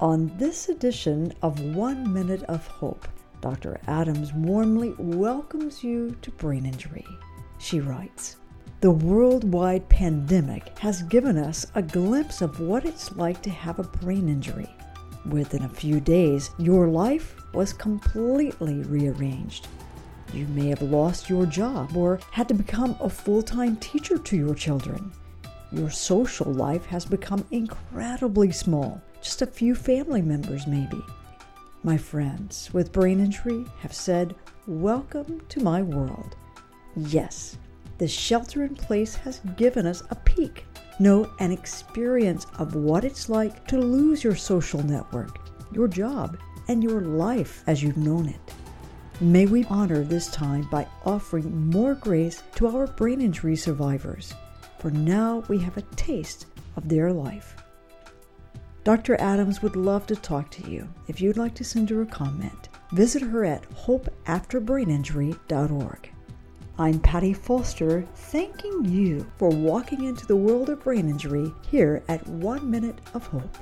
On this edition of One Minute of Hope, Dr. Adams warmly welcomes you to brain injury. She writes, the worldwide pandemic has given us a glimpse of what it's like to have a brain injury. Within a few days, your life was completely rearranged. You may have lost your job or had to become a full time teacher to your children. Your social life has become incredibly small, just a few family members, maybe. My friends with brain injury have said, Welcome to my world. Yes, the shelter in place has given us a peek, no, an experience of what it's like to lose your social network, your job, and your life as you've known it. May we honor this time by offering more grace to our brain injury survivors, for now we have a taste of their life. Dr. Adams would love to talk to you. If you'd like to send her a comment, visit her at hopeafterbraininjury.org. I'm Patty Foster, thanking you for walking into the world of brain injury here at One Minute of Hope.